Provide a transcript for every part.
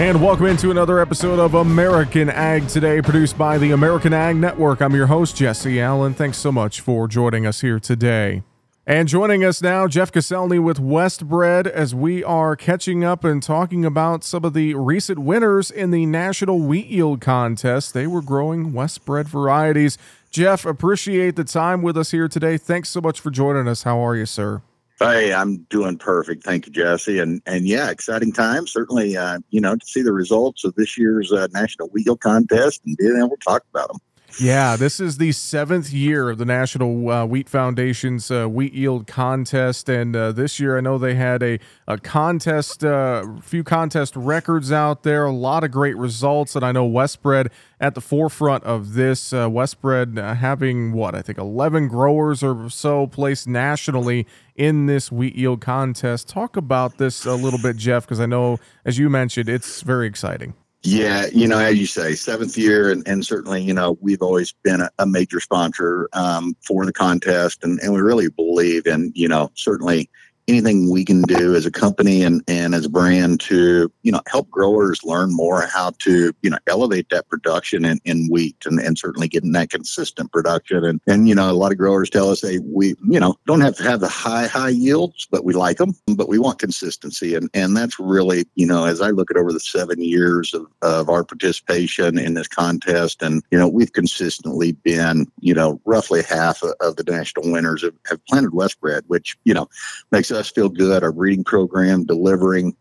And welcome into another episode of American Ag Today, produced by the American Ag Network. I'm your host, Jesse Allen. Thanks so much for joining us here today. And joining us now, Jeff Koscelny with Westbred, as we are catching up and talking about some of the recent winners in the National Wheat Yield Contest. They were growing Westbred varieties. Jeff, appreciate the time with us here today. Thanks so much for joining us. How are you, sir? Hey, I'm doing perfect. Thank you, Jesse. And and yeah, exciting time. Certainly, uh, you know, to see the results of this year's uh, National Wheel Contest and being able to talk about them. Yeah, this is the seventh year of the National uh, Wheat Foundation's uh, Wheat Yield Contest, and uh, this year I know they had a a contest, a uh, few contest records out there, a lot of great results, and I know Westbred at the forefront of this. Uh, Westbred uh, having what I think eleven growers or so placed nationally in this wheat yield contest. Talk about this a little bit, Jeff, because I know as you mentioned, it's very exciting. Yeah, you know, as you say, seventh year, and, and certainly, you know, we've always been a, a major sponsor um, for the contest, and, and we really believe in, you know, certainly anything we can do as a company and, and as a brand to you know help growers learn more how to you know elevate that production in, in wheat and, and certainly getting that consistent production. And and you know a lot of growers tell us hey we you know don't have to have the high high yields but we like them but we want consistency. And and that's really you know as I look at over the seven years of, of our participation in this contest and you know we've consistently been you know roughly half of, the national winners have, have planted Westbred which you know makes us feel good. Our breeding program delivering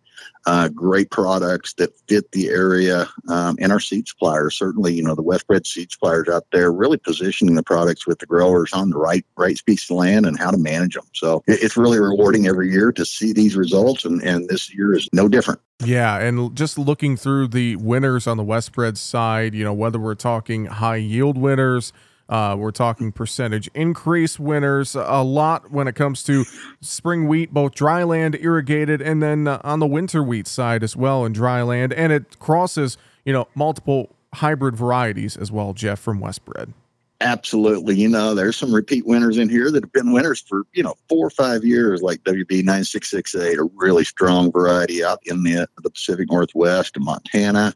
uh, great products that fit the area, um, and our seed suppliers certainly, you know, the Westbred seed suppliers out there really positioning the products with the growers on the right right piece of land and how to manage them. So it's really rewarding every year to see these results, and and this year is no different. Yeah, and just looking through the winners on the Westbred side, you know, whether we're talking high yield winners uh, we're talking percentage increase winners a lot when it comes to spring wheat, both dry land, irrigated, and then uh, on the winter wheat side as well in dry land. And it crosses, you know, multiple hybrid varieties as well, Jeff, from Westbred. Absolutely. You know, there's some repeat winners in here that have been winners for, you know, four or five years, like WB 9668, a really strong variety out in the, the Pacific Northwest and Montana.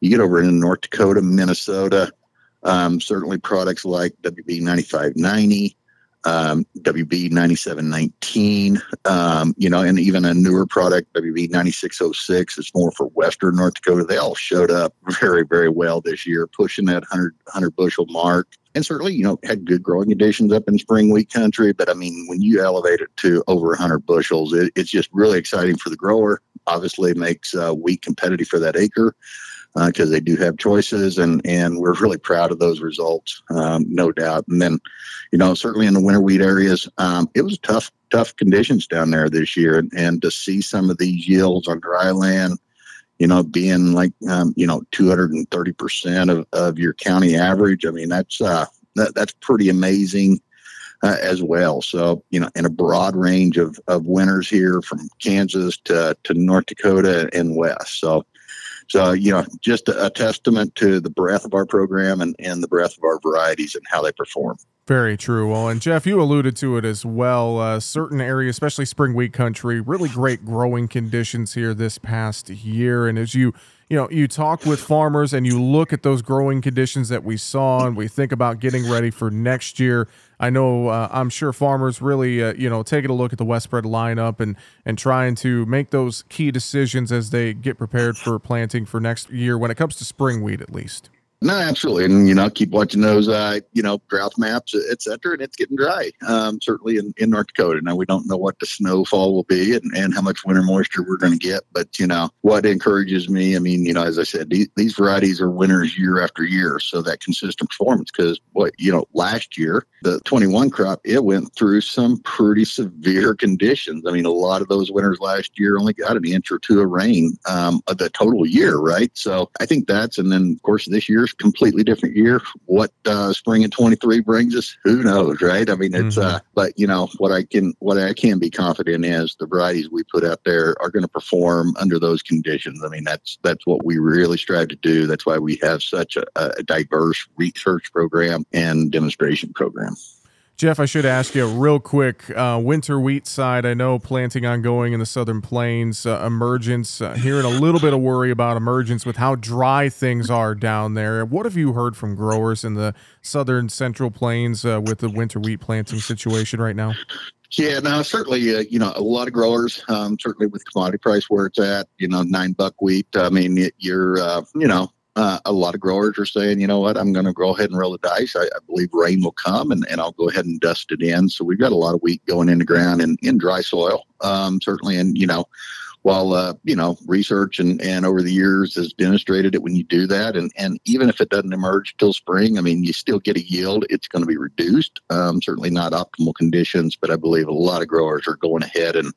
You get over in North Dakota, Minnesota, um, certainly products like WB 9590, um, WB 9719, um, you know, and even a newer product, WB 9606, is more for Western North Dakota. They all showed up very, very well this year, pushing that 100, 100 bushel mark. And certainly, you know, had good growing conditions up in spring wheat country. But I mean, when you elevate it to over 100 bushels, it, it's just really exciting for the grower. Obviously, makes uh, wheat competitive for that acre because uh, they do have choices, and and we're really proud of those results, um, no doubt. And then, you know, certainly in the winter wheat areas, um, it was tough tough conditions down there this year, and, and to see some of these yields on dry land, you know, being like um, you know 230 percent of, of your county average. I mean, that's uh, that, that's pretty amazing. Uh, as well. So, you know, in a broad range of, of winners here from Kansas to, to North Dakota and West. So, so, you know, just a, testament to the breadth of our program and, and the breadth of our varieties and how they perform. Very true. Well, and Jeff, you alluded to it as well. Uh, certain areas, especially spring wheat country, really great growing conditions here this past year. And as you you know, you talk with farmers and you look at those growing conditions that we saw, and we think about getting ready for next year. I know, uh, I'm sure farmers really, uh, you know, taking a look at the Westbred lineup and and trying to make those key decisions as they get prepared for planting for next year when it comes to spring wheat, at least. No, absolutely, and you know, keep watching those, uh, you know, drought maps, et cetera, and it's getting dry. Um, certainly in, in North Dakota. Now we don't know what the snowfall will be and, and how much winter moisture we're going to get, but you know, what encourages me, I mean, you know, as I said, these, these varieties are winners year after year, so that consistent performance. Because what you know, last year the 21 crop it went through some pretty severe conditions. I mean, a lot of those winners last year only got an inch or two of rain um, of the total year, right? So I think that's, and then of course this year's completely different year. What uh, spring of 23 brings us, who knows, right? I mean, it's, mm-hmm. uh, but you know, what I can, what I can be confident is the varieties we put out there are going to perform under those conditions. I mean, that's, that's what we really strive to do. That's why we have such a, a diverse research program and demonstration program. Jeff, I should ask you real quick. Uh, winter wheat side, I know planting ongoing in the southern plains. Uh, emergence, uh, hearing a little bit of worry about emergence with how dry things are down there. What have you heard from growers in the southern central plains uh, with the winter wheat planting situation right now? Yeah, no, certainly, uh, you know, a lot of growers, um, certainly with commodity price where it's at, you know, nine buck wheat. I mean, you're, uh, you know, uh, a lot of growers are saying, you know what, I'm going to go ahead and roll the dice. I, I, believe rain will come and, and I'll go ahead and dust it in. So we've got a lot of wheat going in the ground in, in dry soil, um, certainly. And, you know, while, uh, you know, research and, and over the years has demonstrated that when you do that, and, and even if it doesn't emerge till spring, I mean, you still get a yield. It's going to be reduced. Um, certainly not optimal conditions, but I believe a lot of growers are going ahead and,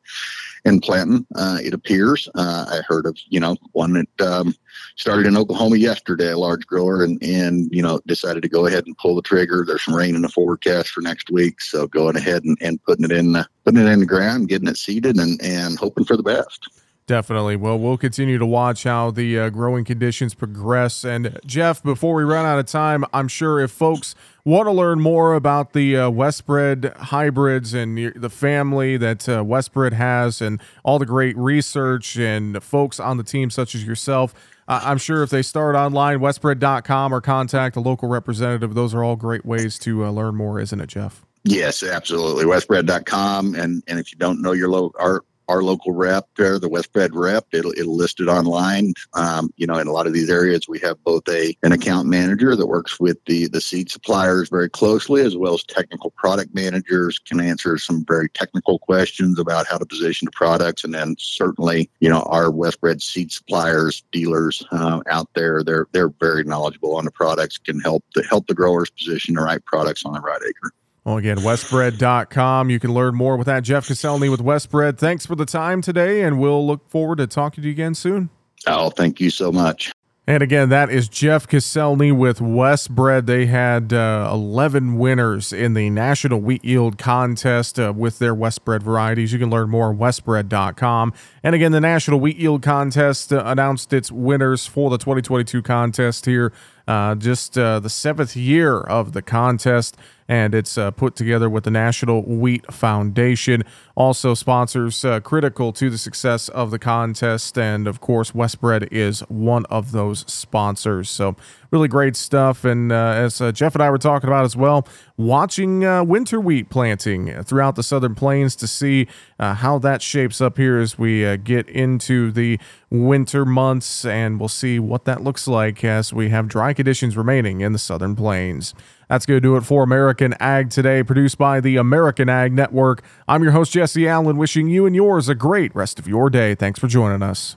and planting. Uh, it appears. Uh, I heard of you know one that um, started in Oklahoma yesterday, a large grower, and and you know decided to go ahead and pull the trigger. There's some rain in the forecast for next week, so going ahead and, and putting it in putting it in the ground, getting it seeded, and and hoping for the best. Definitely. Well, we'll continue to watch how the uh, growing conditions progress. And Jeff, before we run out of time, I'm sure if folks want to learn more about the uh, Westbred hybrids and the family that uh, Westbred has and all the great research and folks on the team, such as yourself, I'm sure if they start online, westbred.com or contact a local representative, those are all great ways to uh, learn more, isn't it, Jeff? Yes, absolutely. Westbred.com. And, and if you don't know your local, our local rep there, the West Westbred rep. It'll, it'll list it online. Um, you know, in a lot of these areas, we have both a an account manager that works with the the seed suppliers very closely, as well as technical product managers can answer some very technical questions about how to position the products, and then certainly, you know, our Westbred seed suppliers, dealers uh, out there, they're they're very knowledgeable on the products, can help to help the growers position the right products on the right acre. Well, again, westbred.com. You can learn more with that. Jeff Koscelny with Westbred. Thanks for the time today, and we'll look forward to talking to you again soon. Oh, thank you so much. And again, that is Jeff Koscelny with Westbred. They had uh, 11 winners in the National Wheat Yield Contest uh, with their Westbred varieties. You can learn more on westbred.com. And again, the National Wheat Yield Contest uh, announced its winners for the 2022 contest here, uh, just uh, the seventh year of the contest and it's uh, put together with the National Wheat Foundation. Also, sponsors uh, critical to the success of the contest, and of course, Westbred is one of those sponsors. So, really great stuff. And uh, as uh, Jeff and I were talking about as well, watching uh, winter wheat planting throughout the southern plains to see uh, how that shapes up here as we get into the winter months, and we'll see what that looks like as we have dry conditions remaining in the southern plains. That's going to do it for American Ag Today, produced by the American Ag Network. I'm your host, Jesse Allen, wishing you and yours a great rest of your day. Thanks for joining us.